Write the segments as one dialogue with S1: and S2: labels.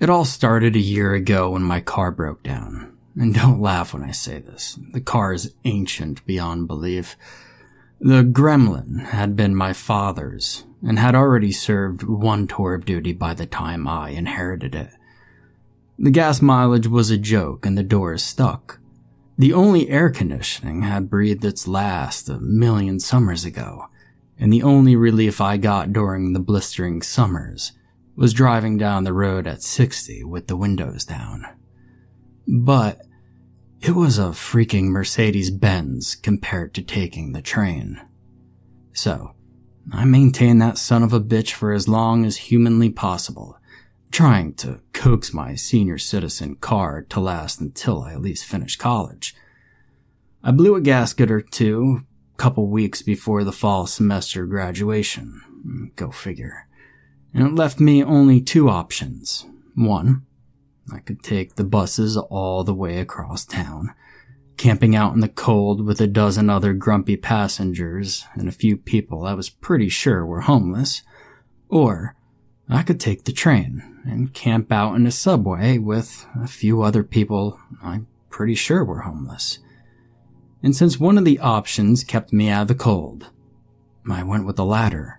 S1: It all started a year ago when my car broke down. And don't laugh when I say this. The car is ancient beyond belief. The Gremlin had been my father's and had already served one tour of duty by the time I inherited it. The gas mileage was a joke and the doors stuck. The only air conditioning had breathed its last a million summers ago, and the only relief I got during the blistering summers was driving down the road at 60 with the windows down. But it was a freaking Mercedes Benz compared to taking the train. So, I maintained that son of a bitch for as long as humanly possible, trying to coax my senior citizen car to last until I at least finished college. I blew a gasket or two a couple weeks before the fall semester graduation. Go figure and it left me only two options. One, I could take the buses all the way across town, camping out in the cold with a dozen other grumpy passengers and a few people I was pretty sure were homeless, or I could take the train and camp out in a subway with a few other people I'm pretty sure were homeless. And since one of the options kept me out of the cold, I went with the latter.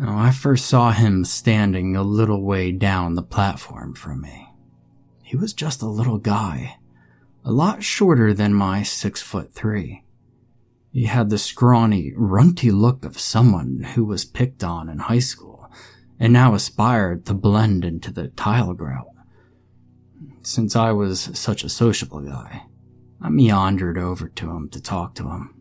S1: Oh, I first saw him standing a little way down the platform from me. He was just a little guy, a lot shorter than my six foot three. He had the scrawny, runty look of someone who was picked on in high school and now aspired to blend into the tile grout. Since I was such a sociable guy, I meandered over to him to talk to him.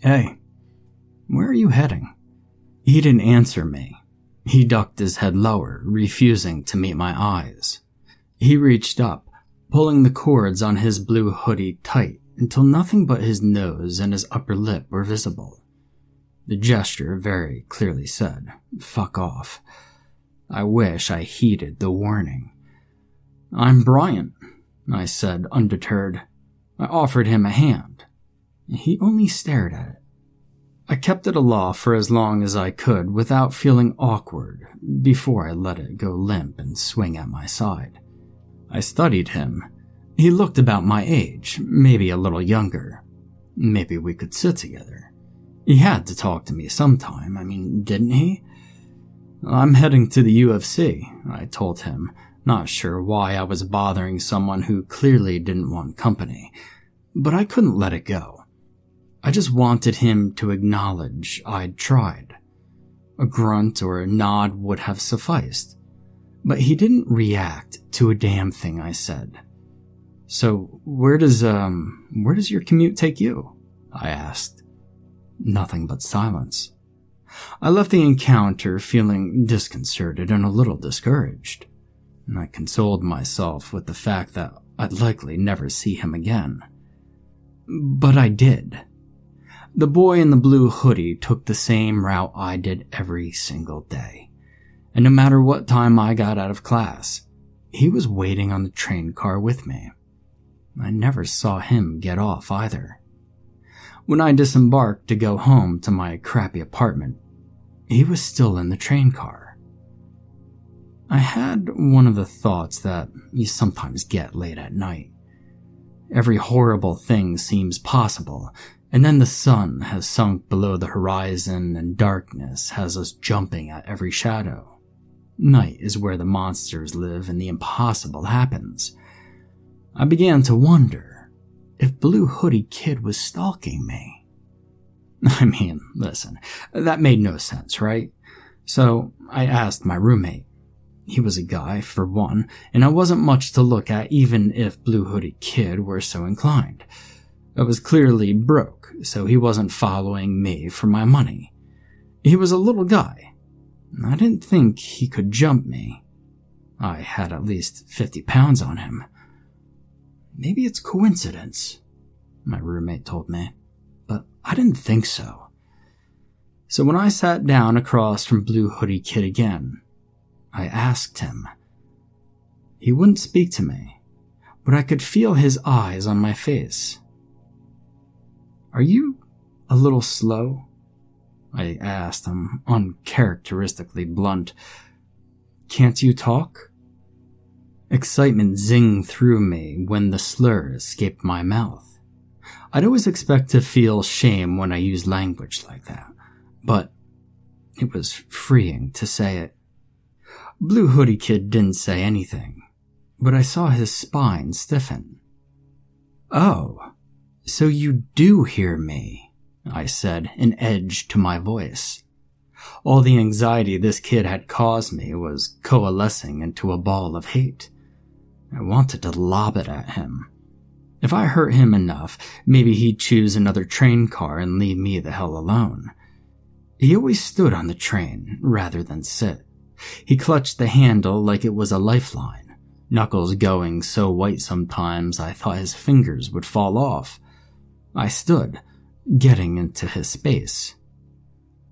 S1: Hey, where are you heading? He didn't answer me. He ducked his head lower, refusing to meet my eyes. He reached up, pulling the cords on his blue hoodie tight until nothing but his nose and his upper lip were visible. The gesture very clearly said, fuck off. I wish I heeded the warning. I'm Bryant, I said, undeterred. I offered him a hand. He only stared at it. I kept it aloft for as long as I could without feeling awkward before I let it go limp and swing at my side. I studied him. He looked about my age, maybe a little younger. Maybe we could sit together. He had to talk to me sometime, I mean, didn't he? I'm heading to the UFC, I told him, not sure why I was bothering someone who clearly didn't want company, but I couldn't let it go. I just wanted him to acknowledge I'd tried. A grunt or a nod would have sufficed. But he didn't react to a damn thing I said. So, where does, um, where does your commute take you? I asked. Nothing but silence. I left the encounter feeling disconcerted and a little discouraged. And I consoled myself with the fact that I'd likely never see him again. But I did. The boy in the blue hoodie took the same route I did every single day. And no matter what time I got out of class, he was waiting on the train car with me. I never saw him get off either. When I disembarked to go home to my crappy apartment, he was still in the train car. I had one of the thoughts that you sometimes get late at night. Every horrible thing seems possible and then the sun has sunk below the horizon and darkness has us jumping at every shadow. Night is where the monsters live and the impossible happens. I began to wonder if Blue Hoodie Kid was stalking me. I mean, listen, that made no sense, right? So I asked my roommate. He was a guy, for one, and I wasn't much to look at even if Blue Hoodie Kid were so inclined. I was clearly broke, so he wasn't following me for my money. He was a little guy, I didn't think he could jump me. I had at least 50 pounds on him. Maybe it's coincidence, my roommate told me, but I didn't think so. So when I sat down across from Blue Hoodie Kid again, I asked him. He wouldn't speak to me, but I could feel his eyes on my face. Are you a little slow? I asked him, uncharacteristically blunt. Can't you talk? Excitement zinged through me when the slur escaped my mouth. I'd always expect to feel shame when I used language like that, but it was freeing to say it. Blue Hoodie Kid didn't say anything, but I saw his spine stiffen. Oh, so you do hear me, I said, an edge to my voice. All the anxiety this kid had caused me was coalescing into a ball of hate. I wanted to lob it at him. If I hurt him enough, maybe he'd choose another train car and leave me the hell alone. He always stood on the train rather than sit. He clutched the handle like it was a lifeline, knuckles going so white sometimes I thought his fingers would fall off. I stood, getting into his space.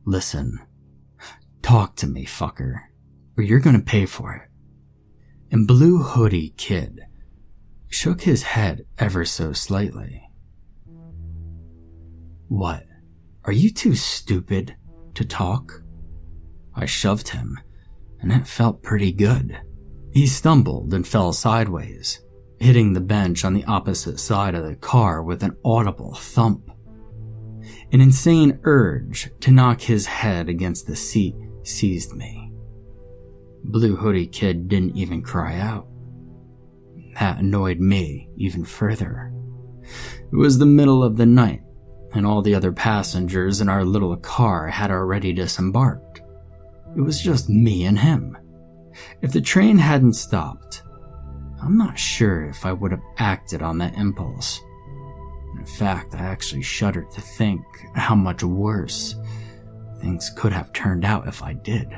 S1: Listen. Talk to me, fucker, or you're gonna pay for it and Blue Hoodie Kid shook his head ever so slightly. What? Are you too stupid to talk? I shoved him, and it felt pretty good. He stumbled and fell sideways, hitting the bench on the opposite side of the car with an audible thump. An insane urge to knock his head against the seat seized me. Blue Hoodie Kid didn't even cry out. That annoyed me even further. It was the middle of the night, and all the other passengers in our little car had already disembarked. It was just me and him. If the train hadn't stopped, I'm not sure if I would have acted on that impulse. In fact, I actually shuddered to think how much worse things could have turned out if I did.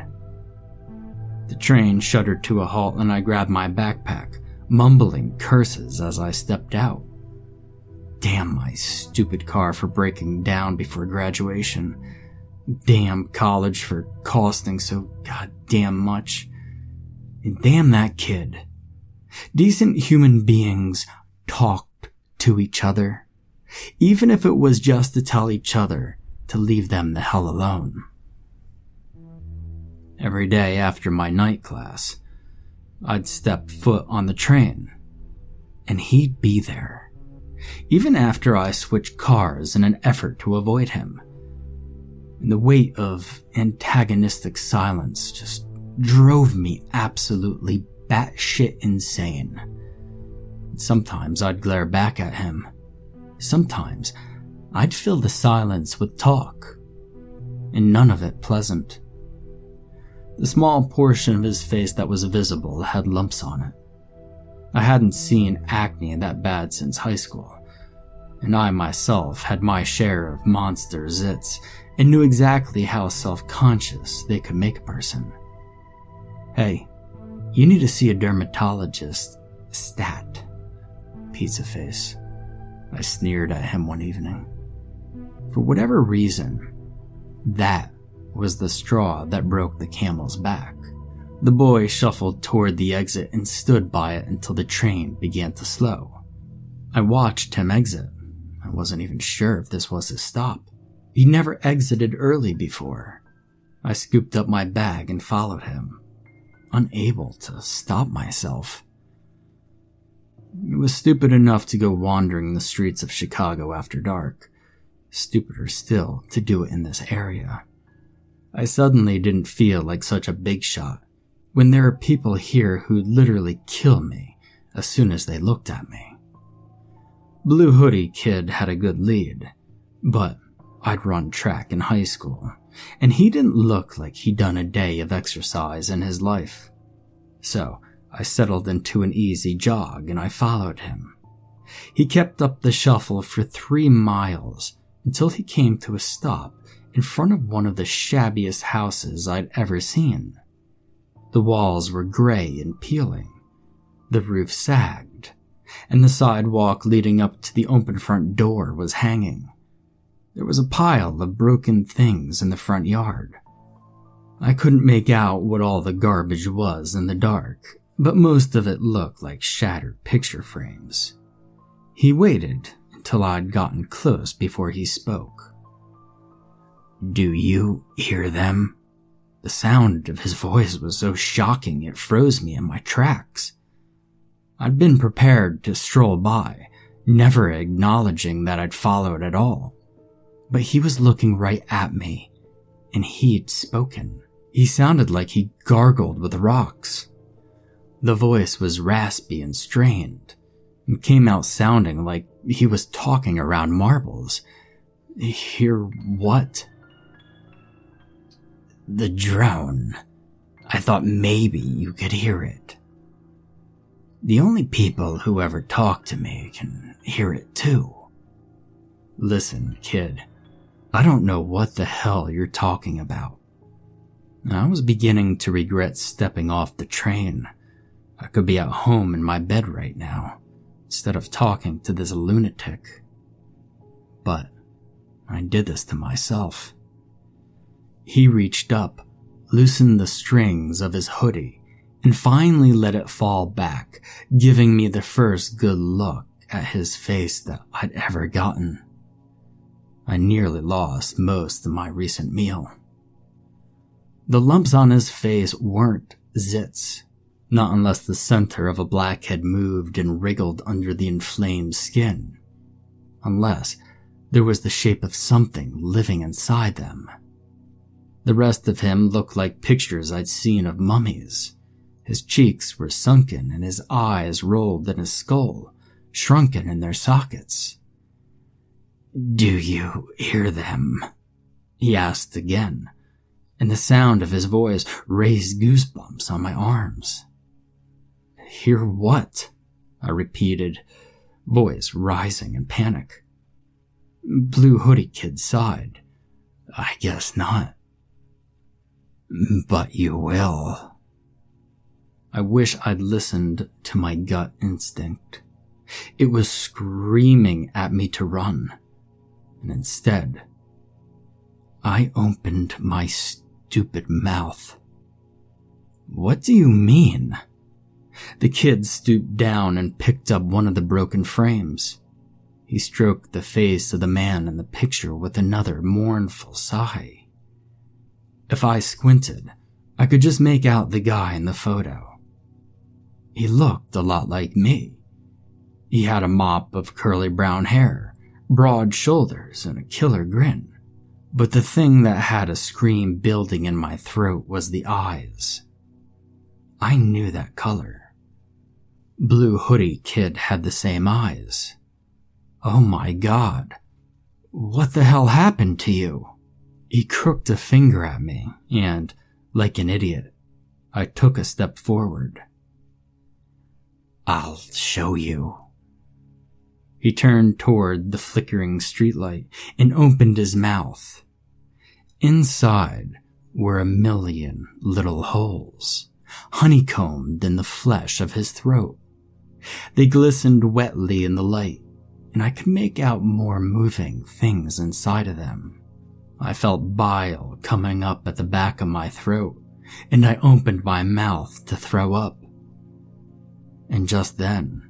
S1: The train shuddered to a halt and I grabbed my backpack, mumbling curses as I stepped out. Damn my stupid car for breaking down before graduation. Damn college for costing so goddamn much. And damn that kid. Decent human beings talked to each other, even if it was just to tell each other to leave them the hell alone every day after my night class. I'd step foot on the train, and he'd be there, even after I switched cars in an effort to avoid him. And the weight of antagonistic silence just drove me absolutely batshit insane. Sometimes I'd glare back at him. Sometimes I'd fill the silence with talk, and none of it pleasant. The small portion of his face that was visible had lumps on it. I hadn't seen acne that bad since high school, and I myself had my share of monster zits and knew exactly how self-conscious they could make a person. Hey, you need to see a dermatologist. Stat. Pizza face. I sneered at him one evening. For whatever reason, that was the straw that broke the camel's back. The boy shuffled toward the exit and stood by it until the train began to slow. I watched him exit. I wasn't even sure if this was his stop. He never exited early before. I scooped up my bag and followed him, unable to stop myself. It was stupid enough to go wandering the streets of Chicago after dark. Stupider still to do it in this area. I suddenly didn't feel like such a big shot when there are people here who'd literally kill me as soon as they looked at me. Blue Hoodie Kid had a good lead, but I'd run track in high school, and he didn't look like he'd done a day of exercise in his life. So I settled into an easy jog and I followed him. He kept up the shuffle for three miles until he came to a stop in front of one of the shabbiest houses I'd ever seen. The walls were gray and peeling, the roof sagged, and the sidewalk leading up to the open front door was hanging. There was a pile of broken things in the front yard. I couldn't make out what all the garbage was in the dark, but most of it looked like shattered picture frames. He waited until I'd gotten close before he spoke. Do you hear them? The sound of his voice was so shocking it froze me in my tracks. I'd been prepared to stroll by, never acknowledging that I'd followed at all. But he was looking right at me, and he'd spoken. He sounded like he gargled with rocks. The voice was raspy and strained, and came out sounding like he was talking around marbles. Hear what? The drone. I thought maybe you could hear it. The only people who ever talk to me can hear it too. Listen, kid. I don't know what the hell you're talking about. I was beginning to regret stepping off the train. I could be at home in my bed right now, instead of talking to this lunatic. But I did this to myself. He reached up, loosened the strings of his hoodie, and finally let it fall back, giving me the first good look at his face that I'd ever gotten. I nearly lost most of my recent meal. The lumps on his face weren't zits, not unless the center of a blackhead moved and wriggled under the inflamed skin. Unless there was the shape of something living inside them. The rest of him looked like pictures I'd seen of mummies. His cheeks were sunken and his eyes rolled in his skull, shrunken in their sockets. Do you hear them? He asked again, and the sound of his voice raised goosebumps on my arms. Hear what? I repeated, voice rising in panic. Blue hoodie kid sighed. I guess not. But you will. I wish I'd listened to my gut instinct. It was screaming at me to run and instead, I opened my stupid mouth. What do you mean? The kid stooped down and picked up one of the broken frames. He stroked the face of the man in the picture with another mournful sigh. If I squinted, I could just make out the guy in the photo. He looked a lot like me. He had a mop of curly brown hair broad shoulders, and a killer grin. But the thing that had a scream building in my throat was the eyes. I knew that color. Blue hoodie kid had the same eyes. Oh my god. What the hell happened to you? He crooked a finger at me, and, like an idiot, I took a step forward. I'll show you, he turned toward the flickering streetlight and opened his mouth. Inside were a million little holes, honeycombed in the flesh of his throat. They glistened wetly in the light, and I could make out more moving things inside of them. I felt bile coming up at the back of my throat, and I opened my mouth to throw up. And just then,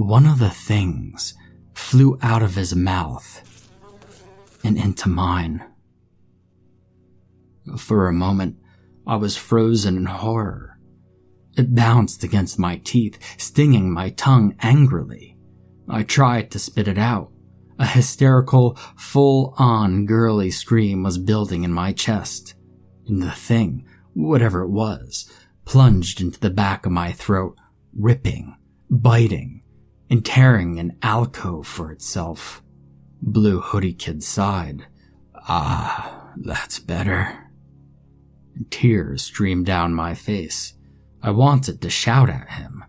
S1: one of the things flew out of his mouth and into mine. For a moment, I was frozen in horror. It bounced against my teeth, stinging my tongue angrily. I tried to spit it out. A hysterical, full-on girly scream was building in my chest. And the thing, whatever it was, plunged into the back of my throat, ripping, biting, and tearing an alcove for itself. Blue Hoodie Kid sighed. Ah, that's better. Tears streamed down my face. I wanted to shout at him,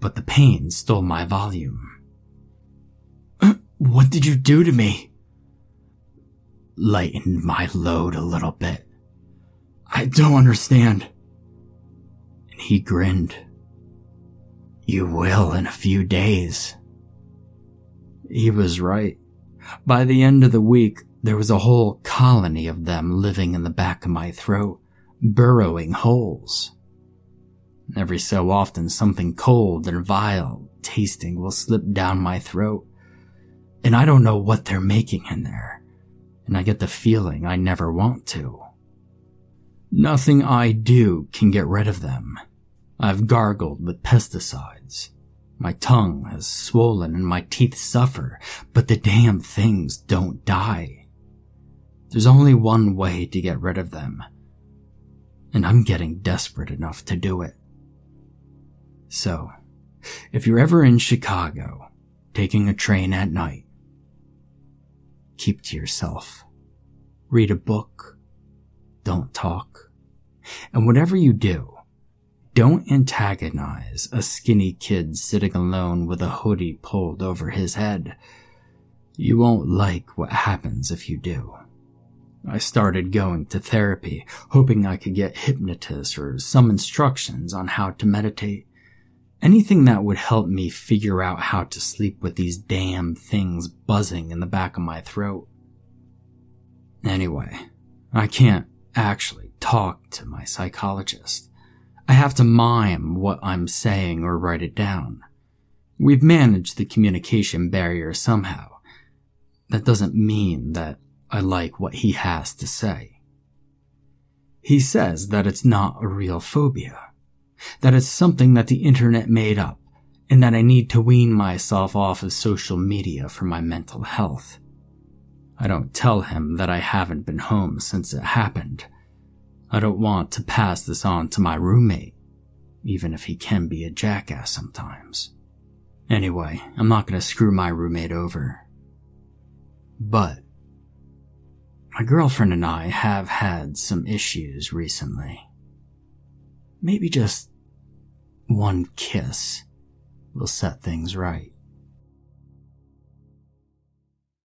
S1: but the pain stole my volume. What did you do to me? lightened my load a little bit. I don't understand. And he grinned. You will in a few days. He was right. By the end of the week, there was a whole colony of them living in the back of my throat, burrowing holes. Every so often, something cold and vile tasting will slip down my throat, and I don't know what they're making in there, and I get the feeling I never want to. Nothing I do can get rid of them. I've gargled with pesticides. My tongue has swollen and my teeth suffer, but the damn things don't die. There's only one way to get rid of them, and I'm getting desperate enough to do it. So, if you're ever in Chicago, taking a train at night, keep to yourself. Read a book. Don't talk. And whatever you do, don't antagonize a skinny kid sitting alone with a hoodie pulled over his head. You won't like what happens if you do. I started going to therapy, hoping I could get hypnotists or some instructions on how to meditate. Anything that would help me figure out how to sleep with these damn things buzzing in the back of my throat. Anyway, I can't actually talk to my psychologist. I have to mime what I'm saying or write it down. We've managed the communication barrier somehow. That doesn't mean that I like what he has to say. He says that it's not a real phobia, that it's something that the internet made up, and that I need to wean myself off of social media for my mental health. I don't tell him that I haven't been home since it happened. I don't want to pass this on to my roommate, even if he can be a jackass sometimes. Anyway, I'm not gonna screw my roommate over. But, my girlfriend and I have had some issues recently. Maybe just one kiss will set things right.